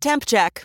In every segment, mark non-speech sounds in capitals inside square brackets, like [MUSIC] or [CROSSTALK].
Temp check.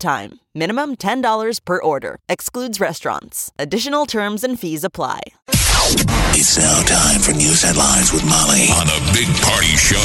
time. Minimum $10 per order. Excludes restaurants. Additional terms and fees apply. It's now time for news headlines with Molly on the Big Party Show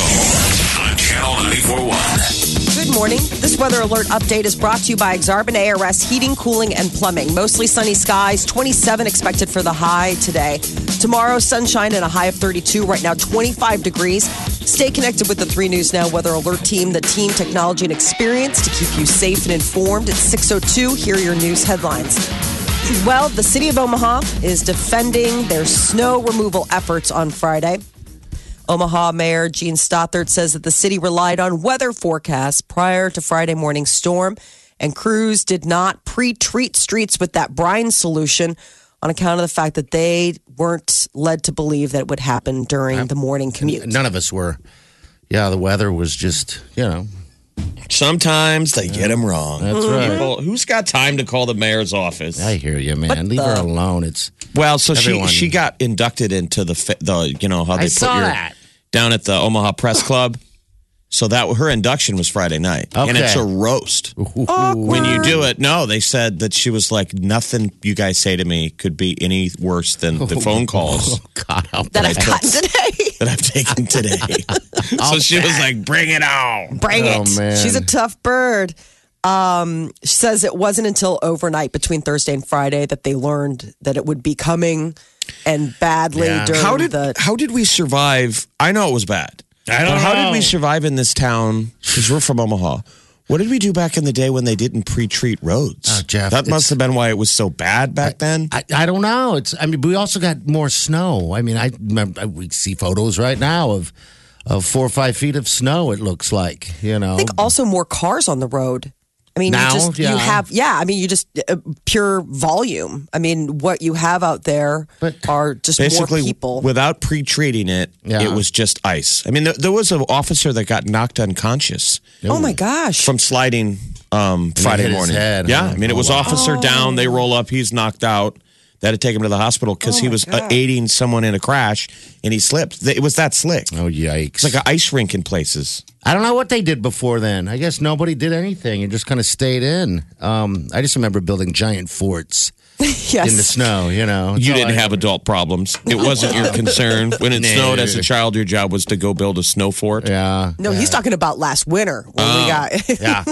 on Channel 941. Morning. This weather alert update is brought to you by Exarban ARS Heating, Cooling, and Plumbing. Mostly sunny skies, 27 expected for the high today. Tomorrow, sunshine and a high of 32. Right now, 25 degrees. Stay connected with the 3 News Now Weather Alert team, the team, technology, and experience to keep you safe and informed. It's 602. Here are your news headlines. Well, the city of Omaha is defending their snow removal efforts on Friday. Omaha Mayor Jean Stothert says that the city relied on weather forecasts prior to Friday morning storm, and crews did not pre-treat streets with that brine solution on account of the fact that they weren't led to believe that it would happen during the morning commute. None of us were. Yeah, the weather was just, you know, Sometimes they get them wrong. that's right. People, who's got time to call the mayor's office? I hear you, man. Leave her alone. It's Well, so Everyone- she she got inducted into the fa- the you know how they I put saw your that. down at the Omaha Press Club. So that her induction was Friday night, and it's a roast. When you do it, no, they said that she was like nothing you guys say to me could be any worse than the phone calls oh God, help that. I've gotten [LAUGHS] today. that I've taken today. [LAUGHS] so she was like, "Bring it on!" Bring Oh, it. man. She's a tough bird. Um, she says it wasn't until overnight between Thursday and Friday that they learned that it would be coming and badly Yeah. during How did the how did we survive? I know it was bad. I don't but how did we survive in this town? Because we're from Omaha. What did we do back in the day when they didn't pre-treat roads? Oh, Jeff, that must have been why it was so bad back then. I, I don't know. It's. I mean, we also got more snow. I mean, I remember we see photos right now of of four or five feet of snow. It looks like you know. I think also more cars on the road. I mean, Now, you just yeah. you have yeah. I mean, you just uh, pure volume. I mean, what you have out there But- are just Basically, more people. without pre-treating it, Yeah. it was just ice. I mean, there, there was an officer that got knocked unconscious oh my gosh! from sliding um, he Friday hit his morning. head, yeah, huh? I mean, it Oh, was wow. officer down. They roll up. He's knocked out. They had to take him to the hospital because Oh he was uh, God. aiding someone in a crash and he slipped. It was that slick. Oh yikes! It's like an ice rink in places. I don't know what they did before then. I guess nobody did anything and just kind of stayed in. Um, I just remember building giant forts [LAUGHS] yes, in the snow. You know, That's You didn't I- have adult problems. It wasn't your concern. When it [LAUGHS] No. snowed as a child, your job was to go build a snow fort. Yeah, no, he's talking about last winter when Oh. we got [LAUGHS] yeah,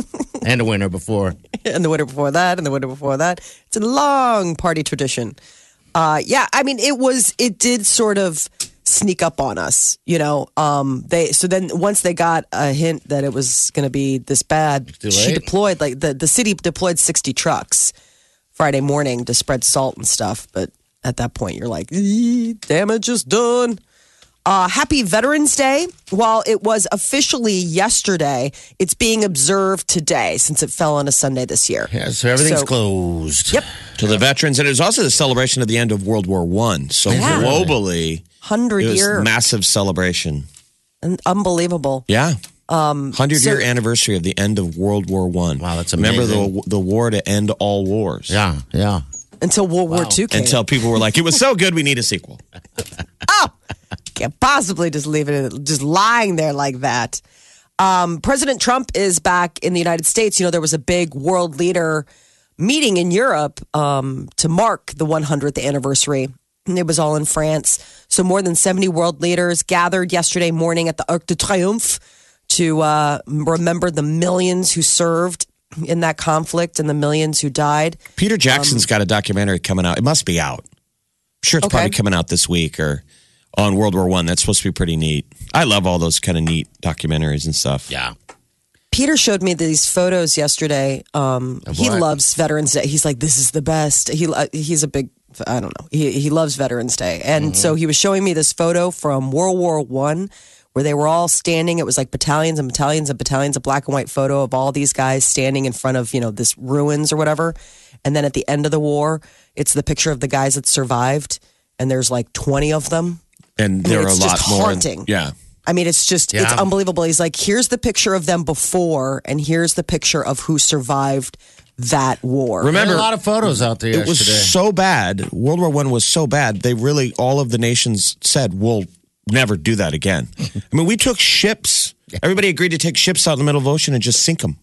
and a winter before. and the winter before that, and the winter before that. It's a long party tradition. Uh, yeah, I mean, it was, it did sort of sneak up on us, you know. Um, they so then once they got a hint that it was going to be this bad, she deployed like the the city deployed sixty trucks Friday morning to spread salt and stuff. But at that point, you're like, "Ee, damage is done. Uh, happy Veterans Day. While it was officially yesterday, it's being observed today since it fell on a Sunday this year. Yeah, so everything's So- closed. Yep. To the veterans, and it was also the celebration of the end of World War One. So Yeah. globally, Hundred it was year, massive celebration. and unbelievable. Yeah. Um, Hundred so- year anniversary of the end of World War One. Wow, that's amazing. Remember the the war to end all wars. Yeah, yeah. Until World War II came. Until people were like, "It was so good, we need a sequel." [LAUGHS] Oh, can't possibly just leave it just lying there like that. Um, President Trump is back in the United States. You know, there was a big world leader meeting in Europe um, to mark the 100th anniversary. And It was all in France. So more than 70 world leaders gathered yesterday morning at the Arc de Triomphe to uh, remember the millions who served in that conflict and the millions who died. Peter Jackson's got a documentary coming out. It must be out. I'm sure it's Okay. probably coming out this week or on World War One. That's supposed to be pretty neat. I love all those kind of neat documentaries and stuff. Yeah. Peter showed me these photos yesterday. Um, he loves Veterans Day. He's like, this is the best. He uh, he's a big. I don't know. He he loves Veterans Day, and Mm-hmm. so he was showing me this photo from World War One, where they were all standing. It was like battalions and battalions and battalions, a black and white photo of all these guys standing in front of, you know, this ruins or whatever. And then at the end of the war, it's the picture of the guys that survived. And there's like 20 of them. And there are a lot just more. haunting. Yeah. I mean, it's just, it's unbelievable. He's like, here's the picture of them before, and here's the picture of who survived that war. Remember, are a lot of photos out there it was so bad. World War One was so bad. They really, all of the nations said, "We'll never do that again." [LAUGHS] I mean, we took ships. Everybody agreed to take ships out in the middle of the ocean and just sink them.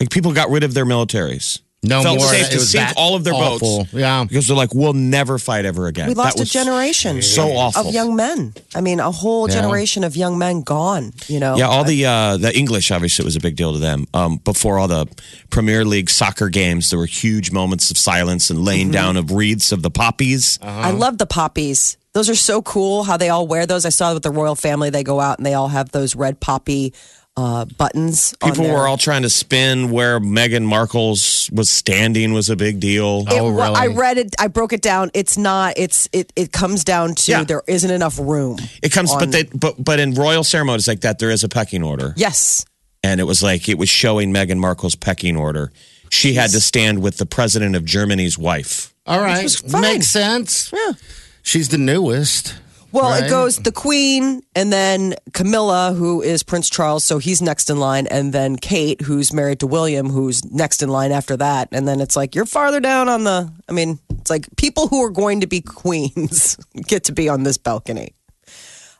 Like people got rid of their militaries. No Felt more. safe to sink all of their awful. boats. Yeah. because they're like, "We'll never fight ever again." We lost That a generation So awful. of young men. I mean, a whole Yeah. generation of young men gone, you know? Yeah, all the uh, the English obviously it was a big deal to them. Um, before all the Premier League soccer games, there were huge moments of silence and laying down of wreaths of the poppies. I love the poppies. Those are so cool how they all wear those. I saw with the royal family, they go out and they all have those red poppy uh, buttons. People their- were all trying to spin where Meghan Markle's was standing was a big deal. It, Oh, wa- I read it. I broke it down. It's not. It's it. It comes down to Yeah. there isn't enough room. It comes, on- but they, but but in royal ceremonies like that, there is a pecking order, Yes. and it was like it was showing Meghan Markle's pecking order. She had to stand with the president of Germany's wife. All right. was fine. Makes sense. Yeah. She's the newest. Well, Right. it goes the Queen, and then Camilla, who is Prince Charles, so he's next in line, and then Kate, who's married to William, who's next in line after that. And then it's like you're farther down on the. I mean, it's like people who are going to be [LAUGHS] queens [LAUGHS] get to be on this balcony.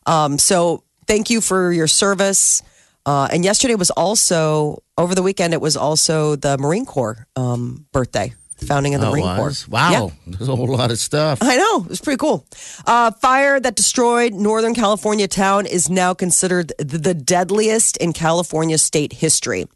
Um, so thank you for your service. Uh, and yesterday was also over the weekend. It was also the Marine Corps um, birthday, founding of the Oh, Marine Corps. Wow. Yeah. There's a whole lot of stuff. I know. It was pretty cool. Uh, fire that destroyed Northern California town is now considered th- the deadliest in California state history.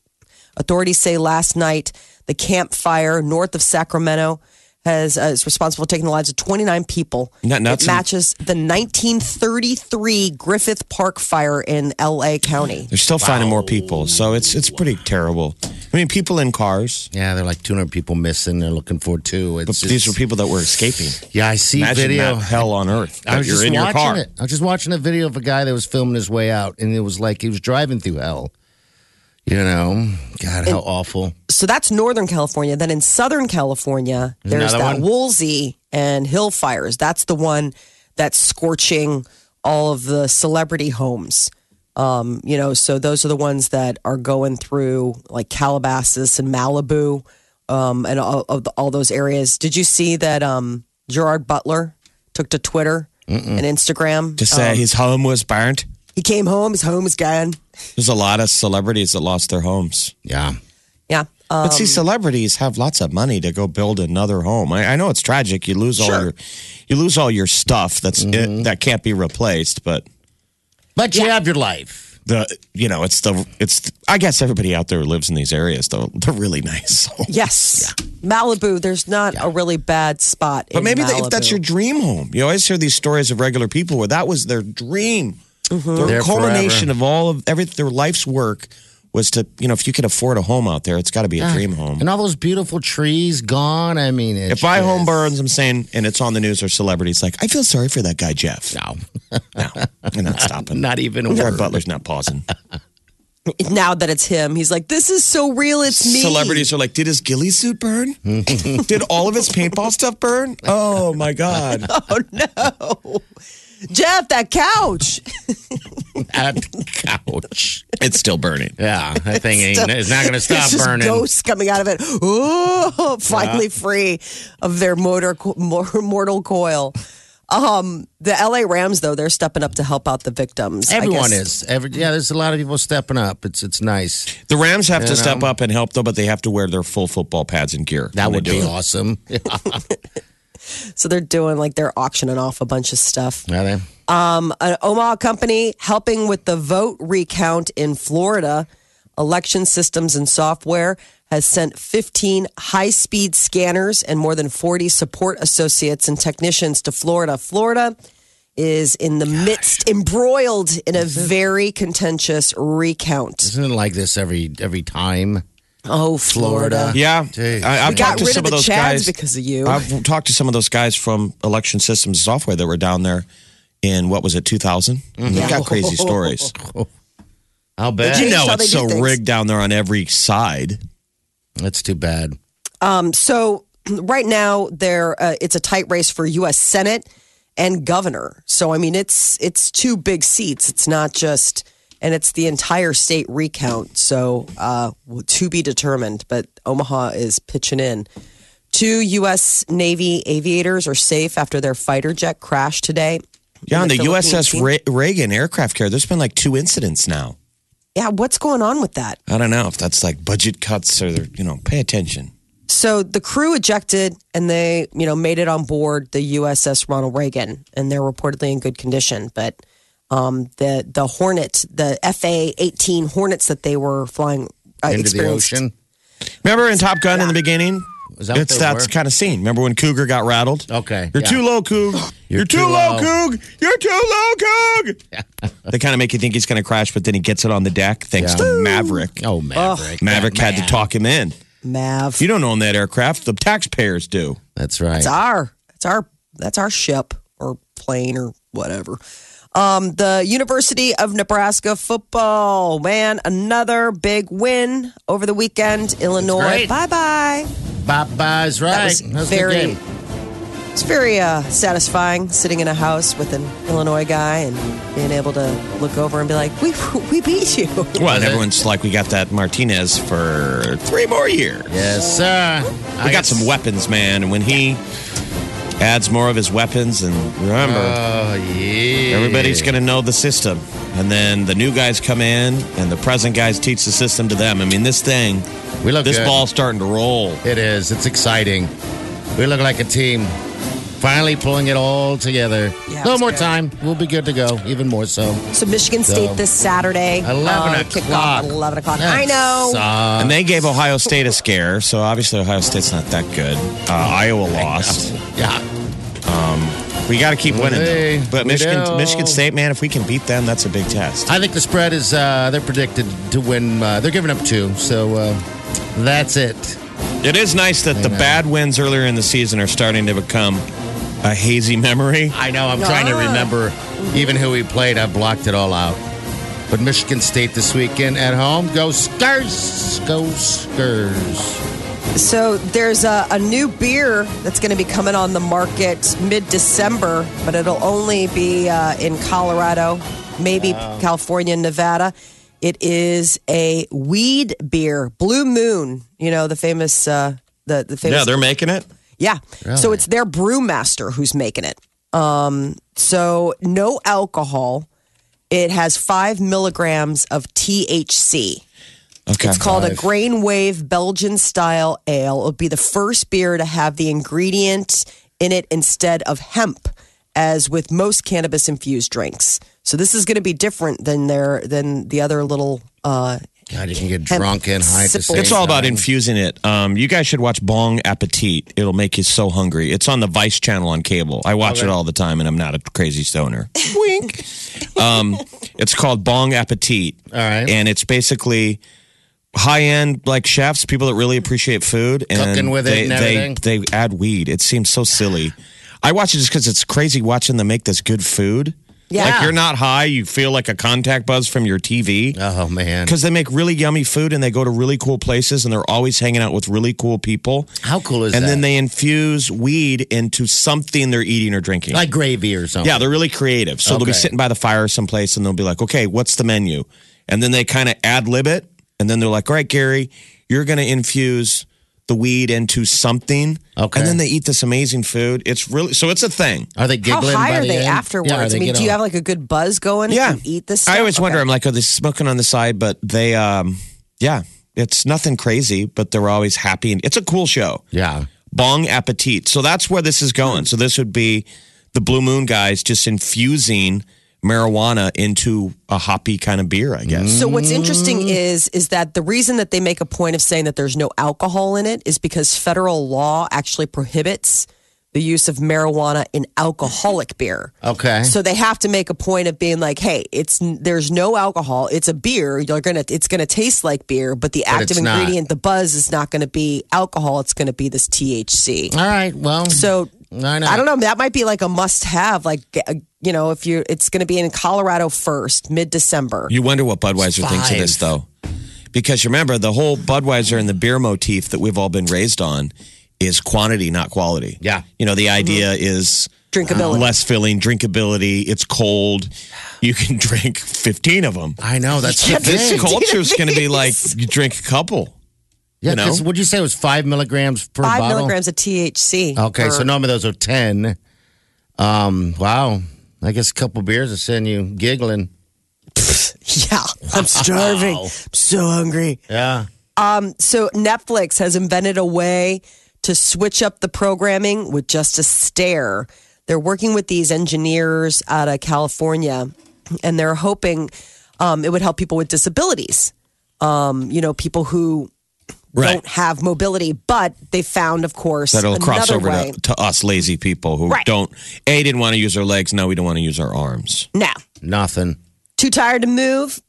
Authorities say last night the Camp Fire north of Sacramento has uh, is responsible for taking the lives of 29 people. Isn't that nuts? It matches the 1933 Griffith Park fire in L.A. County. They're still finding more people, so it's it's pretty terrible. I mean, people in cars, Yeah, they're like 200 people missing. They're looking for two. It's but these were people that were escaping. Yeah, I see Imagine video. that hell on earth. I was you're just in your car. it. I was just watching a video of a guy that was filming his way out, and it was like he was driving through hell. You know, God, how awful. so that's Northern California. Then in Southern California, there's Another that one? Woolsey and Hill fires. That's the one that's scorching all of the celebrity homes. Um, you know, so those are the ones that are going through like Calabasas and Malibu, um, and all of the, all those areas. Did you see that um, Gerard Butler took to Twitter and Instagram To say Um, his home was burnt. he came home, his home is gone. There's a lot of celebrities that lost their homes. Yeah. Yeah. Um, But see, celebrities have lots of money to go build another home. I, I know it's tragic. You lose all your, you lose all your stuff that's Mm-hmm. it, that can't be replaced. But But you have your life. the, you know, it's the, it's. I guess everybody out there who lives in these areas, though, they're really nice. So. [LAUGHS] Yes. Malibu, there's not a really bad spot. But in maybe that, if that's your dream home, you always hear these stories of regular people where that was their dream. Mm-hmm. Their culmination forever. of all of every their life's work was to, you know, if you could afford a home out there, it's got to be a dream home. And all those beautiful trees gone. I mean, it's If my home burns, I'm saying, and it's on the news or celebrities, like, I feel sorry for that guy, Jeff. No, No, I'm not stopping. [LAUGHS] not even a Jared word. Butler's not pausing. [LAUGHS] now that it's him, he's like, "This is so real. It's me." Celebrities are like, did his ghillie suit burn? [LAUGHS] did all of his paintball stuff burn? Oh my God. Jeff, that couch. that couch. It's still burning. Yeah, that thing ain't. It's not going to stop It's just burning. Ghosts coming out of it. Oh, [LAUGHS] finally free of their motor [LAUGHS] mortal coil. Um, the LA Rams, though, they're stepping up to help out the victims. Everyone is. Every, yeah, there's a lot of people stepping up. It's it's nice. The Rams have to You step up and help, though, but they have to wear their full football pads and gear. That would be it. awesome. [LAUGHS] So they're doing like they're auctioning off a bunch of stuff. Are they? Um, an Omaha company helping with the vote recount in Florida, election systems and software has sent 15 high speed scanners and more than 40 support associates and technicians to Florida. Florida is in the midst, embroiled in a very contentious recount. Isn't it like this every every time? Oh, Florida. Yeah, Jeez. I, I've We got talked to rid some of of the those Chads guys because of you. I've talked to some of those guys from election systems software that were down there. in what was it, 2000? Mm-hmm. They've got crazy [LAUGHS] stories. I'll bet. You know it's so things. rigged down there on every side. That's too bad. So [CLEARS THROAT] right now, there uh, it's a tight race for U.S. Senate and governor. So I mean, it's it's two big seats. It's not just, and it's the entire state recount. So uh, to be determined. But Omaha is pitching in. Two U.S. Navy aviators are safe after their fighter jet crashed today. Yeah, on the Philippine USS Re- Reagan aircraft carrier, there's been like two incidents now. Yeah, what's going on with that? I don't know if that's like budget cuts or, they're you know, pay attention. So the crew ejected and they, you know, made it on board the USS Ronald Reagan and they're reportedly in good condition. But um, the the Hornet, the FA eighteen Hornets that they were flying uh, Into the experienced- ocean. Remember in Top Gun in the beginning? Is that it's that kind of scene. Remember when Cougar got rattled? Okay, You're yeah. too low, Coog. [GASPS] You're, too, too low, low. Coog. You're too low, Coog. [LAUGHS] they kind of make you think he's going to crash, but then he gets it on the deck thanks Yeah. to Maverick. Oh, Maverick. Maverick That had to talk him in. Mav. You don't own that aircraft. The taxpayers do. That's right. It's our that's our that's our ship or plane or whatever. Um, the University of Nebraska football, man, another big win over the weekend. Illinois, great. bye bye. Bye bye's right. That was a good very- It's very uh, satisfying sitting in a house with an Illinois guy and being able to look over and be like, "We we beat you." Well, and everyone's like, we got that Martinez for three more years. Yes, sir. We got some weapons, man. And when he adds more of his weapons, and remember, Oh, yeah. everybody's going to know the system. And then the new guys come in, and the present guys teach the system to them. I mean, this thing, We look this good. ball's starting to roll. It is. It's exciting. We look like a team. Finally pulling it all together. Yeah, a little more good. time. We'll be good to go. Even more so. So Michigan State this Saturday, 11 uh, kicked off o'clock. eleven o'clock. That I know. sucks. And they gave Ohio State a scare, so obviously Ohio State's not that good. Uh, Iowa lost. Yeah. We got to keep winning, Hey, though. But Michigan, do. Michigan State, man, if we can beat them, that's a big test. I think the spread is, uh, they're predicted to win. Uh, they're giving up two. So uh, that's it. It is nice that the know. bad wins earlier in the season are starting to become a hazy memory. I know. I'm trying to remember even who we played. I blocked it all out. But Michigan State this weekend at home. Go Skurs. Go Skurs. So there's a, a new beer that's going to be coming on the market mid-December, but it'll only be uh, in Colorado, maybe California, and Nevada. It is a weed beer, Blue Moon. You know the famous, uh, the the famous Yeah, they're making it. Yeah. So it's their brewmaster who's making it. Um, so no alcohol. It has five milligrams of THC. Okay. It's called a Grainwave Belgian style ale. It'll be the first beer to have the ingredient in it instead of hemp, as with most cannabis infused drinks. So this is going to be different than their than the other little. Uh, God, you can get drunk and high at the same It's all about time. infusing it. Um, you guys should watch Bong Appetit. It'll make you so hungry. It's on the Vice channel on cable. I watch it all the time, and I'm not a crazy stoner. [LAUGHS] Wink. Um, it's called Bong Appetit. All right. and it's basically high end like chefs, people that really appreciate food, and Cooking with it they, and they everything. they add weed. It seems so silly. I watch it just because it's crazy watching them make this good food. Yeah. Like you're not high, you feel like a contact buzz from your TV Oh man, because they make really yummy food and they go to really cool places and they're always hanging out with really cool people. how cool is and that? And then they infuse weed into something they're eating or drinking. like gravy or something. yeah, they're really creative. So they'll be sitting by the fire someplace and they'll be like, okay, what's the menu? And then they kind of ad lib it. And then they're like, all right, Gary, you're going to infuse the weed into something. Okay. And then they eat this amazing food. It's really, so it's a thing. Are they giggling? how giggling? high by are the they end? afterwards? Yeah, are they I mean, do you have like a good buzz going Yeah. if you eat this? I stuff? always wonder, I'm like, are they smoking on the side? But they, um, yeah, it's nothing crazy, but they're always happy. And it's a cool show. Yeah. Bong Appetit. So that's where this is going. So this would be the Blue Moon guys just infusing marijuana into a hoppy kind of beer, I guess. So what's interesting is is that the reason that they make a point of saying that there's no alcohol in it is because federal law actually prohibits the use of marijuana in alcoholic beer. Okay. So they have to make a point of being like, "Hey, it's there's no alcohol. It's a beer. You're gonna it's gonna taste like beer, but the But active it's not. ingredient, the buzz, is not going to be alcohol. It's going to be this THC." all right. Well, So I know. I don't know. That might be like a must-have. Like uh, you know, if you, it's going to be in Colorado first, mid-December. You wonder what Budweiser thinks of this, though. Because remember, the whole Budweiser and the beer motif that we've all been raised on is quantity, not quality. Yeah. You know, the idea is Drinkability. less filling, drinkability. It's cold. You can [LAUGHS] drink 15 of them. I know that's the This thing. culture is going to be [LAUGHS] like you drink a couple. Yeah, you know? what'd you say it was five milligrams per Five bottle? milligrams of THC. Okay, so normally those are ten. Um, wow. I guess a couple beers will send you giggling. [LAUGHS] Yeah, I'm starving. [LAUGHS] I'm so hungry. Yeah. Um, So Netflix has invented a way to switch up the programming with just a stare. They're working with these engineers out of California, and they're hoping um, it would help people with disabilities. Um, you know, people who Right. don't have mobility, but they found, of course, That'll cross another over way. to, to us lazy people who Right. don't, A, didn't want to use our legs. Now we don't want to use our arms. No, Nothing. too tired to move.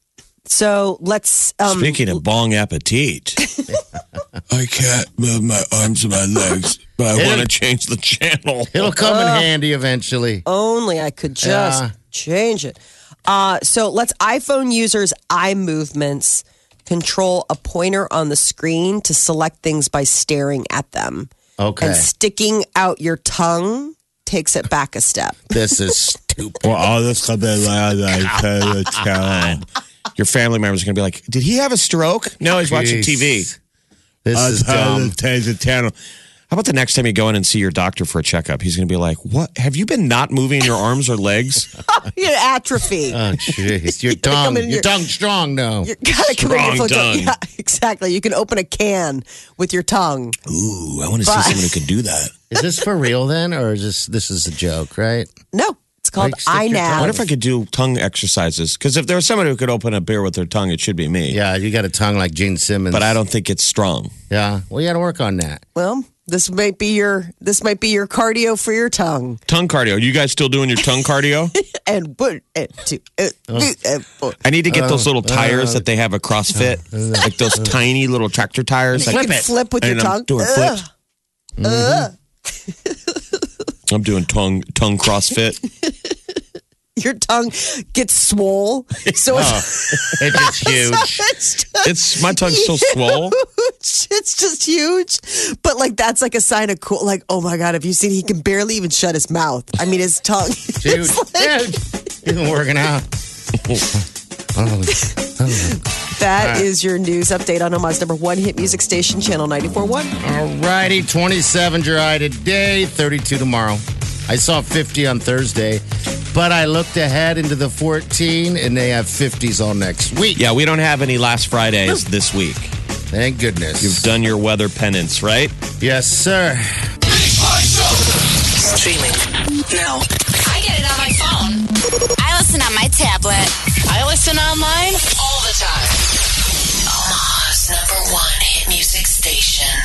So let's. Um, Speaking of bong appetit, [LAUGHS] I can't move my arms and my legs, but I want to change the channel. It'll come in handy eventually. only I could just Yeah. change it. Uh, so let's iPhone users' eye movements control a pointer on the screen to select things by staring at them. Okay. And sticking out your tongue takes it back a step. [LAUGHS] this is stupid. Well, all this stuff [LAUGHS] Your family members are going to be like, "Did he have a stroke?" No, he's watching TV. Jeez. This is dumb. change the channel. How about the next time you go in and see your doctor for a checkup? He's going to be like, "What? Have you been not moving your arms or legs? [LAUGHS] Your atrophy. Oh, jeez. [LAUGHS] Your come tongue. in Your your- tongue's strong now. you gotta come in strong your tongue. Yeah, exactly. You can open a can with your tongue. Ooh, I want to see But- someone who could do that. [LAUGHS] Is this for real then, or is this this is a joke, right? No, it's called Like, stick your iNav. I wonder if I could do tongue exercises. Because if there was someone who could open a beer with their tongue, it should be me. Yeah, you got a tongue like Gene Simmons. But I don't think it's strong. Yeah, well, you got to work on that. well, this might be your this might be your cardio for your tongue. Tongue cardio. You guys still doing your tongue cardio? [LAUGHS] And one, and two, uh, uh, and three, and four. I need to get those little uh, tires that they have at CrossFit, like those tiny little tractor tires. You Like, can flip with your and I'm tongue. doing Ugh. Mm-hmm. flips. I'm doing tongue tongue CrossFit. [LAUGHS] [LAUGHS] Your tongue gets swole, so it's, It's just huge. it's, just, It's my tongue's so swole. [LAUGHS] it's just huge. But like that's like a sign of cool. Like oh my god, have you seen? He can barely even shut his mouth. I mean, his tongue. Dude, It's like- yeah, he's been working out. [LAUGHS] That is your news update on Omaha's number one hit music station, Channel 94.1. All righty, 27 dry today, 32 tomorrow. I saw 50 on Thursday, but I looked ahead into the 14, and they have 50s all next week. Yeah, we don't have any last Fridays this week. Thank goodness. You've done your weather penance, right? yes, sir. Streaming now. I get it on my phone. I listen on my tablet. I listen online all the time. Omaha's number one hit music station.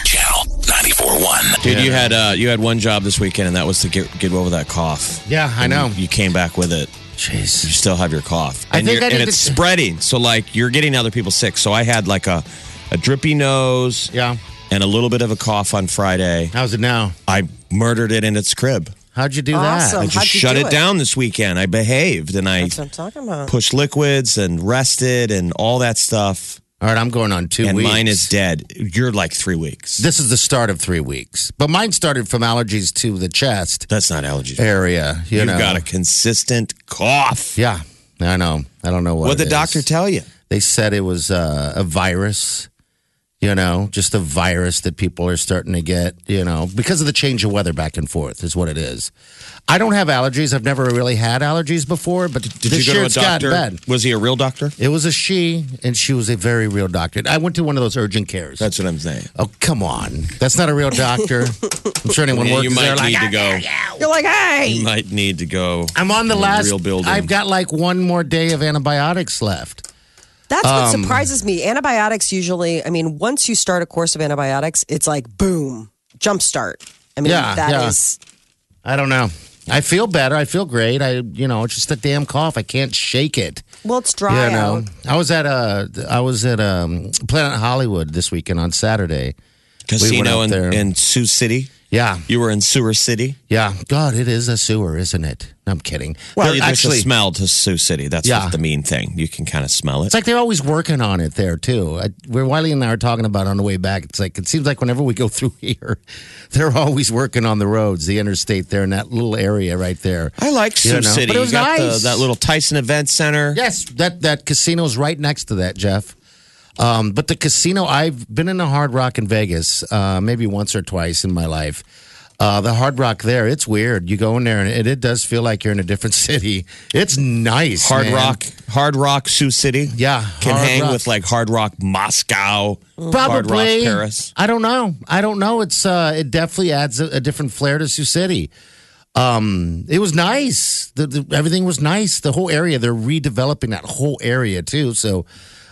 Channel 94.1. Dude, you had uh, you had one job this weekend, and that was to get get over that cough. Yeah, I know. You came back with it. Jeez. You still have your cough, I and, think you're- I and it's to- spreading. So like you're getting other people sick. So I had like a a drippy nose Yeah. and a little bit of a cough on Friday. How's it now? I murdered it in its crib. How'd you do Awesome. I that? just How'd you shut do it, it? down this weekend. I behaved and I That's what I'm talking about. pushed liquids and rested and all that stuff. All right, I'm going on two and weeks. mine is dead. You're like three weeks. This is the start of three weeks, but mine started from allergies to the chest That's not allergies. area. You You've know, got a consistent cough. yeah. I know. I don't know what. What it the doctor tell you? They said it was uh, a virus. You know, just a virus that people are starting to get. You know, because of the change of weather back and forth is what it is. I don't have allergies. I've never really had allergies before, but Did this you year go it's to a doctor? bad. Was he a real doctor? It was a she, and she was a very real doctor. I went to one of those urgent cares. That's what I'm saying. oh, come on. That's not a real doctor. I'm sure anyone Yeah, works you there might like, need to go. You're like, hey, You might need to go. I'm on the last. real building. I've got like one more day of antibiotics left. That's what Um, surprises me. Antibiotics usually, I mean, once you start a course of antibiotics, it's like boom, jump start. I mean, Yeah, that is yeah. I don't know. I feel better. I feel great. I, you know, it's just a damn cough. I can't shake it. well, it's dry you know, out. I was at uh, I was at um, Planet Hollywood this weekend on Saturday. Casino out in, there. in Sioux City. Yeah. You were in Sewer City. Yeah. God, it is a sewer, isn't it? I'm kidding. Well, They're there's actually, a smell to Sioux City. That's Yeah. the mean thing. You can kind of smell it. It's like they're always working on it there too. I, where Wiley and I are talking about on the way back. It's like it seems like whenever we go [LAUGHS] through here, they're always working on the roads, the interstate there in that little area right there. I like Sioux You know, City. but it was you got nice. the, that little Tyson Event Center. Yes, that that casino's right next to that, Jeff. Um, but the casino, I've been in a Hard Rock in Vegas, uh, maybe once or twice in my life. Uh, the Hard Rock there, it's weird. You go in there and it, it does feel like you're in a different [LAUGHS] city. It's nice. Hard man. Rock, Hard Rock, Sioux City. Yeah, can hang Rock. with like Hard Rock, Moscow, Hard Rock, Probably Paris. I don't know. I don't know. It's uh, it definitely adds a, a different flair to Sioux City. Um, it was nice. The, the, everything was nice. The whole area. They're redeveloping that whole area too. So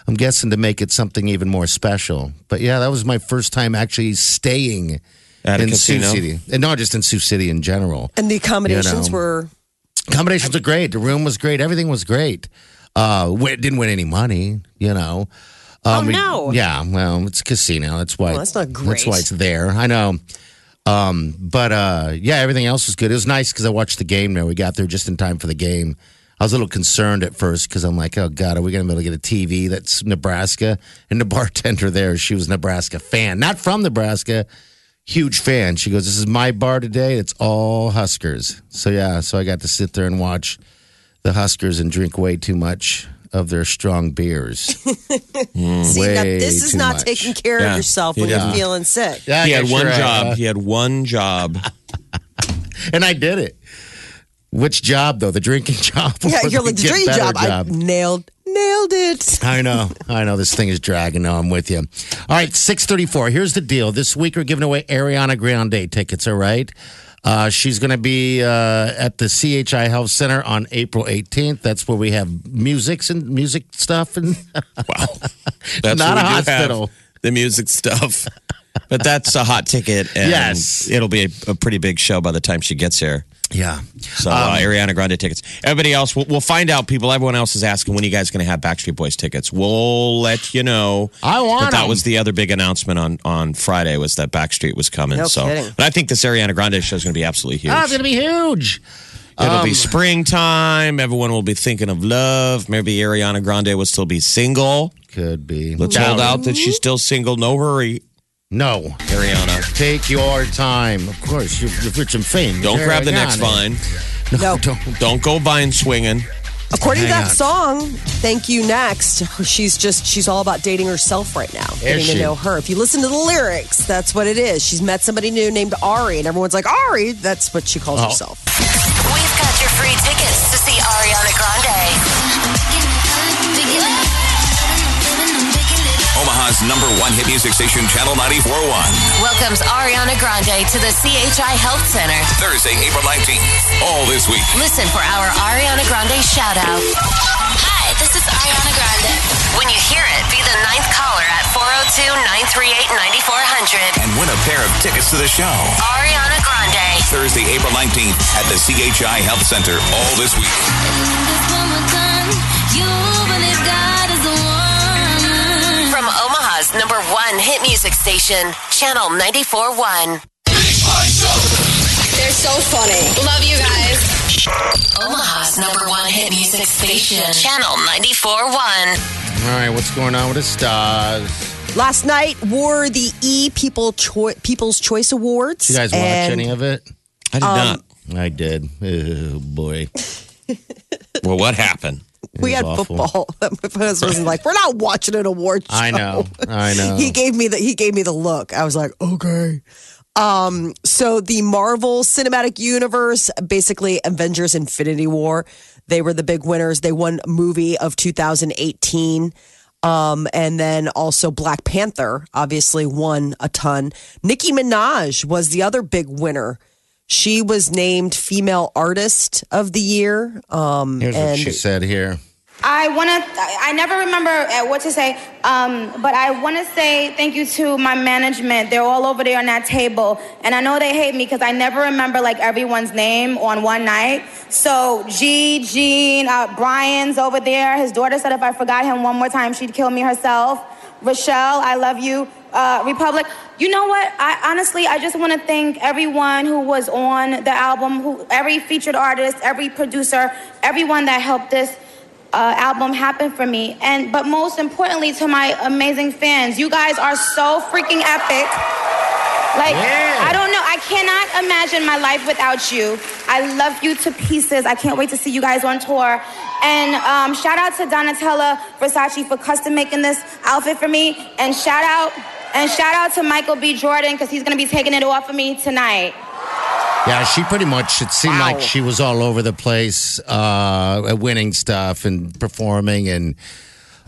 I'm guessing to make it something even more special. But yeah, that was my first time actually staying At in? Sioux City, and not just in Sioux City in general. And the accommodations You know. were Accommodations are great. The room was great. Everything was great. Uh, wi- didn't win any money, you know. Um, Oh, no. Yeah, well, it's a casino. That's why. Well, that's not great. That's why it's there. I know. Um, but uh, yeah, everything else was good. It was nice because I watched the game there. We got there just in time for the game. I was a little concerned at first because I'm like, oh God, are we going to be able to get a TV that's Nebraska? And the [LAUGHS] bartender there, she was a Nebraska fan, not from Nebraska, huge fan. She goes, This is my bar today. It's all Huskers. So yeah, so I got to sit there and watch the Huskers and drink way too much of their strong beers. [LAUGHS] see Way now, this is not much. taking care Yeah. of yourself when Yeah. you're feeling sick. Yeah, He had one you're right. job. Uh, he had one job. [LAUGHS] and I did it. Which job though? The drinking [LAUGHS] job? Yeah, or you're like the get dream better job. I nailed nailed it. I know. I know this thing is dragging. No, I'm with you. All right, 634. Here's the deal. This week we're giving away Ariana Grande tickets, all right? Uh, she's going to be uh, at the CHI Health Center on April 18th. That's where we have music and music stuff. And [LAUGHS] Wow. That's Not a we do hospital. the music stuff. But that's a hot ticket. And Yes. It'll be a, a pretty big show by the time she gets here. Yeah. So uh, Ariana Grande tickets. Everybody else, we'll, we'll find out. People, everyone else is asking when are you guys going to have Backstreet Boys tickets. We'll let you know. I want But that 'em. was the other big announcement on on Friday was that Backstreet was coming. No so, kidding. but I think this Ariana Grande show is going to be absolutely huge. Oh, it's going to be huge. It'll Um, be springtime. Everyone will be thinking of love. Maybe Ariana Grande will still be single. Could be. Let's Doubt hold out that she's still single. No hurry, No. Ariana. Take your time. Of course, you're, you're rich and famous. Don't grab the next vine. No. Don't. Don't go vine swinging. According to that on. song, "Thank You Next," she's just she's all about dating herself right now, getting she? to know her. If you listen to the lyrics, that's what it is. She's met somebody new named Ari, and everyone's like Ari. That's what she calls Oh. herself. Omaha's number one hit music station, Channel 94.1. Welcomes Ariana Grande to the CHI Health Center. Thursday, April 19th. All this week. Listen for our Ariana Grande shout out. Hi, this is Ariana Grande. When you hear it, be the ninth caller at 402 938 9400. And win a pair of tickets to the show. Ariana Grande. Thursday, April 19th at the CHI Health Center. All this week. From Omaha's number one hit music station, Channel 94.1. They're so funny. Love you guys. Omaha's number one hit music station, Channel 94.1. All right, what's going on with the stars? Last night wore the E People Choi- People's Choice Awards. Did you guys watch and any of it? I did Um, not. I did. Oh boy. [LAUGHS] Well, what happened? We had awful. football. [LAUGHS] My husband was [LAUGHS] like, "We're not watching an award show." I know. I [LAUGHS] know. He gave me the he gave me the look. I was like, "Okay." Um, so the Marvel Cinematic Universe, basically Avengers Infinity War, they were the big winners. They won movie of 2018. Um, and then also Black Panther obviously won a ton. Nicki Minaj was the other big winner. She was named Female Artist of the Year. Um, Here's and what she said here. I want to, I never remember uh, what to say, um, but I want to say thank you to my management. They're all over there on that table. And I know they hate me because I never remember like everyone's name on one night. So G, Gene, uh, Brian's over there. His daughter said if I forgot him one more time, she'd kill me herself. Rochelle, I love you. Uh, Republic. You know what? I honestly, I just want to thank everyone who was on the album, who every featured artist, every producer, everyone that helped this uh, album happen for me. And but most importantly, to my amazing fans, you guys are so freaking epic. Like, Yeah. I don't know. I cannot imagine my life without you. I love you to pieces. I can't wait to see you guys on tour. And um, shout out to Donatella Versace for custom making this outfit for me. And shout out and shout out to Michael B. Jordan because he's gonna be taking it off of me tonight. Yeah, she pretty much, it seemed like she was all over the place, uh, winning stuff and performing and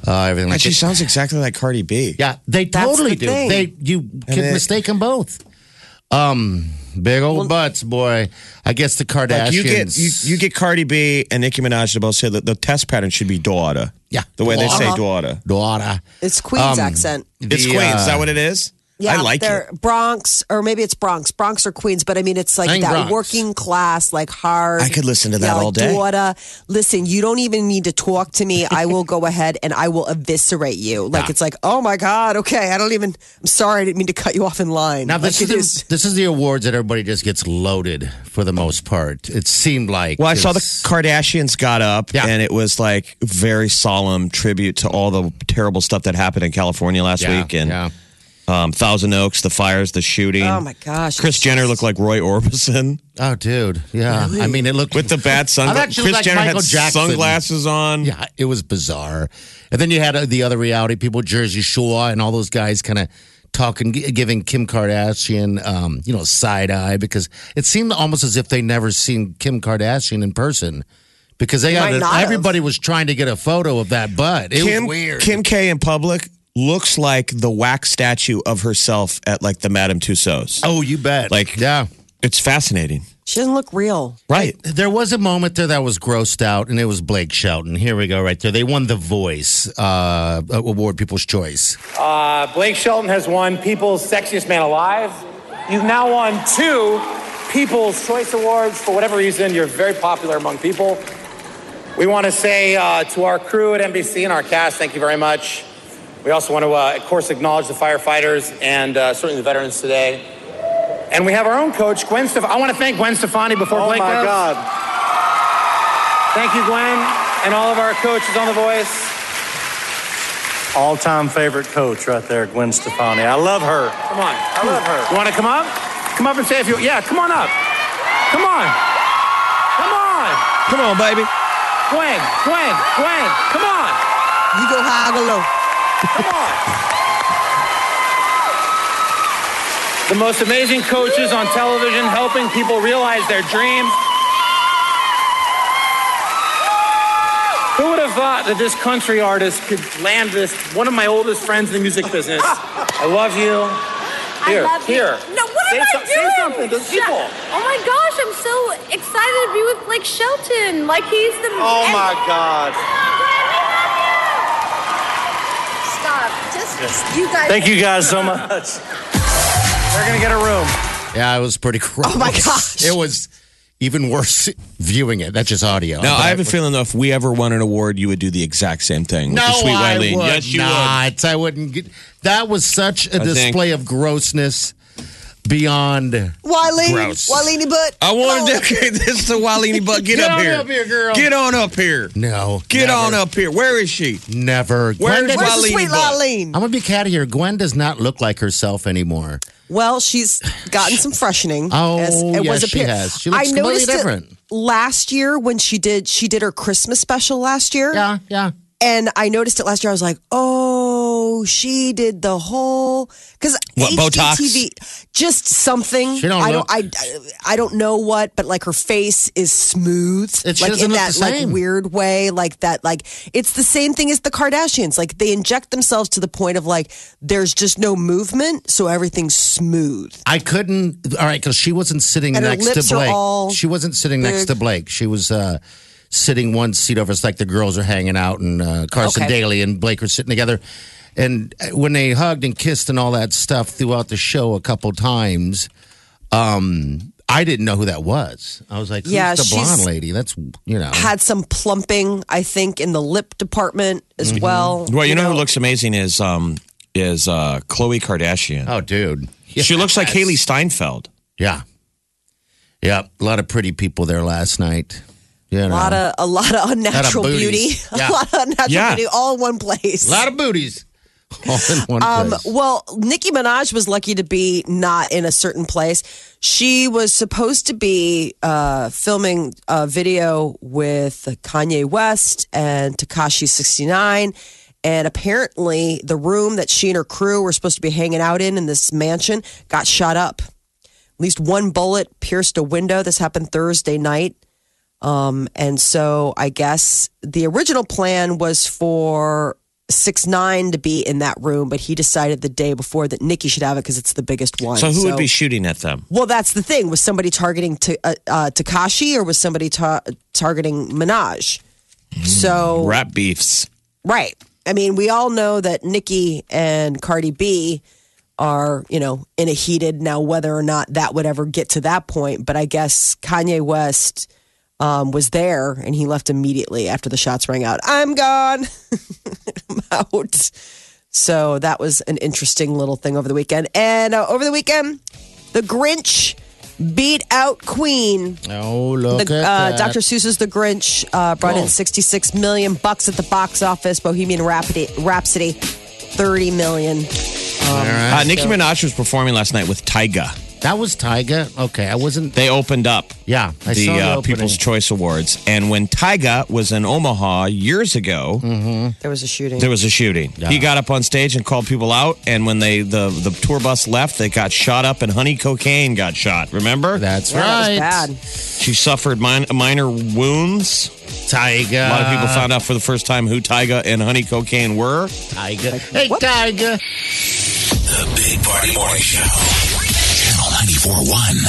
uh, everything like And she that. sounds exactly like Cardi B. Yeah, they That's totally the do. thing. They you can mistake them both. Um, big old butts, boy. I guess the Kardashians. Like you get you, you get Cardi B and Nicki Minaj to both say that the test pattern should be daughter. Yeah. The way they say Uh-huh. daughter. daughter. It's Queen's Um, accent. It's The, Queens. Is that uh, what it is? Yeah, I like they're it. Bronx, or maybe it's Bronx, Bronx or Queens, but I mean, it's like that Bronx. working class, like hard. I could listen to that yeah, like all day. Daughter, listen, you don't even need to talk to me. I will go ahead and I will eviscerate you. [LAUGHS] Like Yeah. it's like, oh my god, okay, I don't even. I'm sorry, I didn't mean to cut you off in line. Now this like is, the, this is the awards that everybody just gets loaded for the most part. It seemed like. Well, I saw the Kardashians got up Yeah. and it was like very solemn tribute to all the terrible stuff that happened in California last Yeah, week and yeah. Um, Thousand Oaks, the fires, the shooting. Oh my gosh, Kris Jenner looked like Roy Orbison Oh, dude. Yeah. I mean, it looked with the bad [LAUGHS] I've sunglasses. Kris like Jenner Michael had Jackson. sunglasses on. Yeah, it was bizarre. And then you had uh, the other reality people, Jersey Shore, and all those guys kind of talking, giving Kim Kardashian, um, you know, side eye because it seemed almost as if they never seen Kim Kardashian in person because they might had not have. everybody was trying to get a photo of that butt. It Kim, was weird. Kim K in public looks like the wax statue of herself at like the Madame Tussauds. oh, you bet. Like- yeah. It's fascinating. She doesn't look real. Right. There was a moment there that was grossed out, and it was Blake Shelton. Here we go, right there. They won the Voice uh, Award, People's Choice. Uh, Blake Shelton has won People's Sexiest Man Alive. You've now won two People's Choice Awards. For whatever reason, you're very popular among people. We want to say uh, to our crew at NBC and our cast, thank you very much. We also want to, uh, of course, acknowledge the firefighters and uh, certainly the veterans today. And we have our own coach, Gwen Stefani. I want to thank Gwen Stefani before Oh Blake my does. God. Thank you, Gwen, and all of our coaches on The Voice. All time favorite coach right there, Gwen Stefani. I love her. Come on. I love her. You want to come up? Come up and say if you. Yeah, come on up. Come on. Come on. Come on, baby. Gwen, Gwen, Gwen. Come on. You go high, I go low. Come on. The most amazing coaches on television helping people realize their dreams. Who would have thought that this country artist could land this? One of my oldest friends in the music business. I love you. Here, I love you. here. No, what say am so- I say doing? something to the people. Oh my gosh, I'm so excited to be with Blake Shelton. Like he's the. Oh and- my God. Stop. You guys. Thank you guys so much. They're going to get a room. Yeah, it was pretty gross. Oh, my [LAUGHS] gosh. It was even worse viewing it. That's just audio. Now, But I have a feeling though, if we ever won an award, you would do the exact same thing. with No, the sweet I Wileen. would yes, you would. not. I wouldn't. Get, that was such a I display of grossness beyond. Wileen, Gross. Wileeny butt. I Come want to dedicate [LAUGHS] this to Wileeny Butt. Get, up here. Get up on here. up here, girl. Get on up here. No, Get never. on up here. Where is she? Never. Where's Gwen does- Where's the sweet butt? Wileen? I'm gonna be cat here. Gwen does not look like herself anymore. Well, she's gotten some freshening. Oh, it yes, she appear- has. She looks I completely noticed it different. last year when she did she did her Christmas special last year. Yeah, yeah. And I noticed it last year. I was like, oh, she did the whole because What, Botox? HGTV, just something. She don't I don't. I I don't know what, but like her face is smooth, It- like in that like weird way, like that. Like it's the same thing as the Kardashians. Like they inject themselves to the point of like there's just no movement, so everything's smooth. I couldn't. All right, because she wasn't sitting And next to Blake. She wasn't sitting next to Blake. She was uh, sitting one seat over. It's like the girls are hanging out, and uh, Carson Okay. Daly and Blake are sitting together. And when they hugged and kissed and all that stuff throughout the show a couple times, um, I didn't know who that was. I was like, "Who's Yeah, the blonde lady?" That's you know. Had some plumping, I think, in the lip department as well. Well, you know, who looks amazing is um, is uh, Khloe Kardashian. Oh, dude. She looks like Yes. Hailee Steinfeld. Yeah. Yeah. A lot of pretty people there last night. You know. A lot of a lot of unnatural beauty. booties. [LAUGHS] A Yeah. lot of unnatural Yeah. beauty all in one place. a lot of booties. [LAUGHS] All in one Um, place. well, Nicki Minaj was lucky to be not in a certain place. She was supposed to be uh, filming a video with Kanye West and Tekashi 69. And apparently, the room that she and her crew were supposed to be hanging out in in this mansion got shot up. At least one bullet pierced a window. This happened Thursday night. Um, and so I guess the original plan was for six nine to be in that room, but he decided the day before that Nicki should have it because it's the biggest one. So who would be shooting at them? Well, that's the thing. Was somebody targeting to, uh, uh, Tekashi or was somebody ta- targeting Minaj? So Rap beefs. Right. I mean, we all know that Nicki and Cardi B are, you know, in a heated now, whether or not that would ever get to that point. But I guess Kanye West um, was there and he left immediately after the shots rang out. I'm gone. [LAUGHS] I'm out. So that was an interesting little thing over the weekend. And uh, over the weekend, the Grinch beat out Queen. oh, look The, at uh, that. Dr. Seuss's The Grinch uh, brought in 66 million bucks at the box office. Bohemian Rhapsody, Rhapsody 30 million. All right. Uh, Nicki Minaj was performing last night with Tyga. That was Tyga. Okay, I wasn't. They opened up Yeah, I the saw the uh, opening. People's Choice Awards. And when Tyga was in Omaha years ago, There was a shooting. there was a shooting. He got up on stage and called people out. And when they the, the tour bus left, they got shot up and Honey Cocaine got shot. Remember? That's yeah, right. that was bad. She suffered min- minor wounds. Tyga. A lot of people found out for the first time who Tyga and Honey Cocaine were. Tyga. Hey, Tyga. The Big Party Morning Show. Channel 94.1.